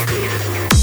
Thank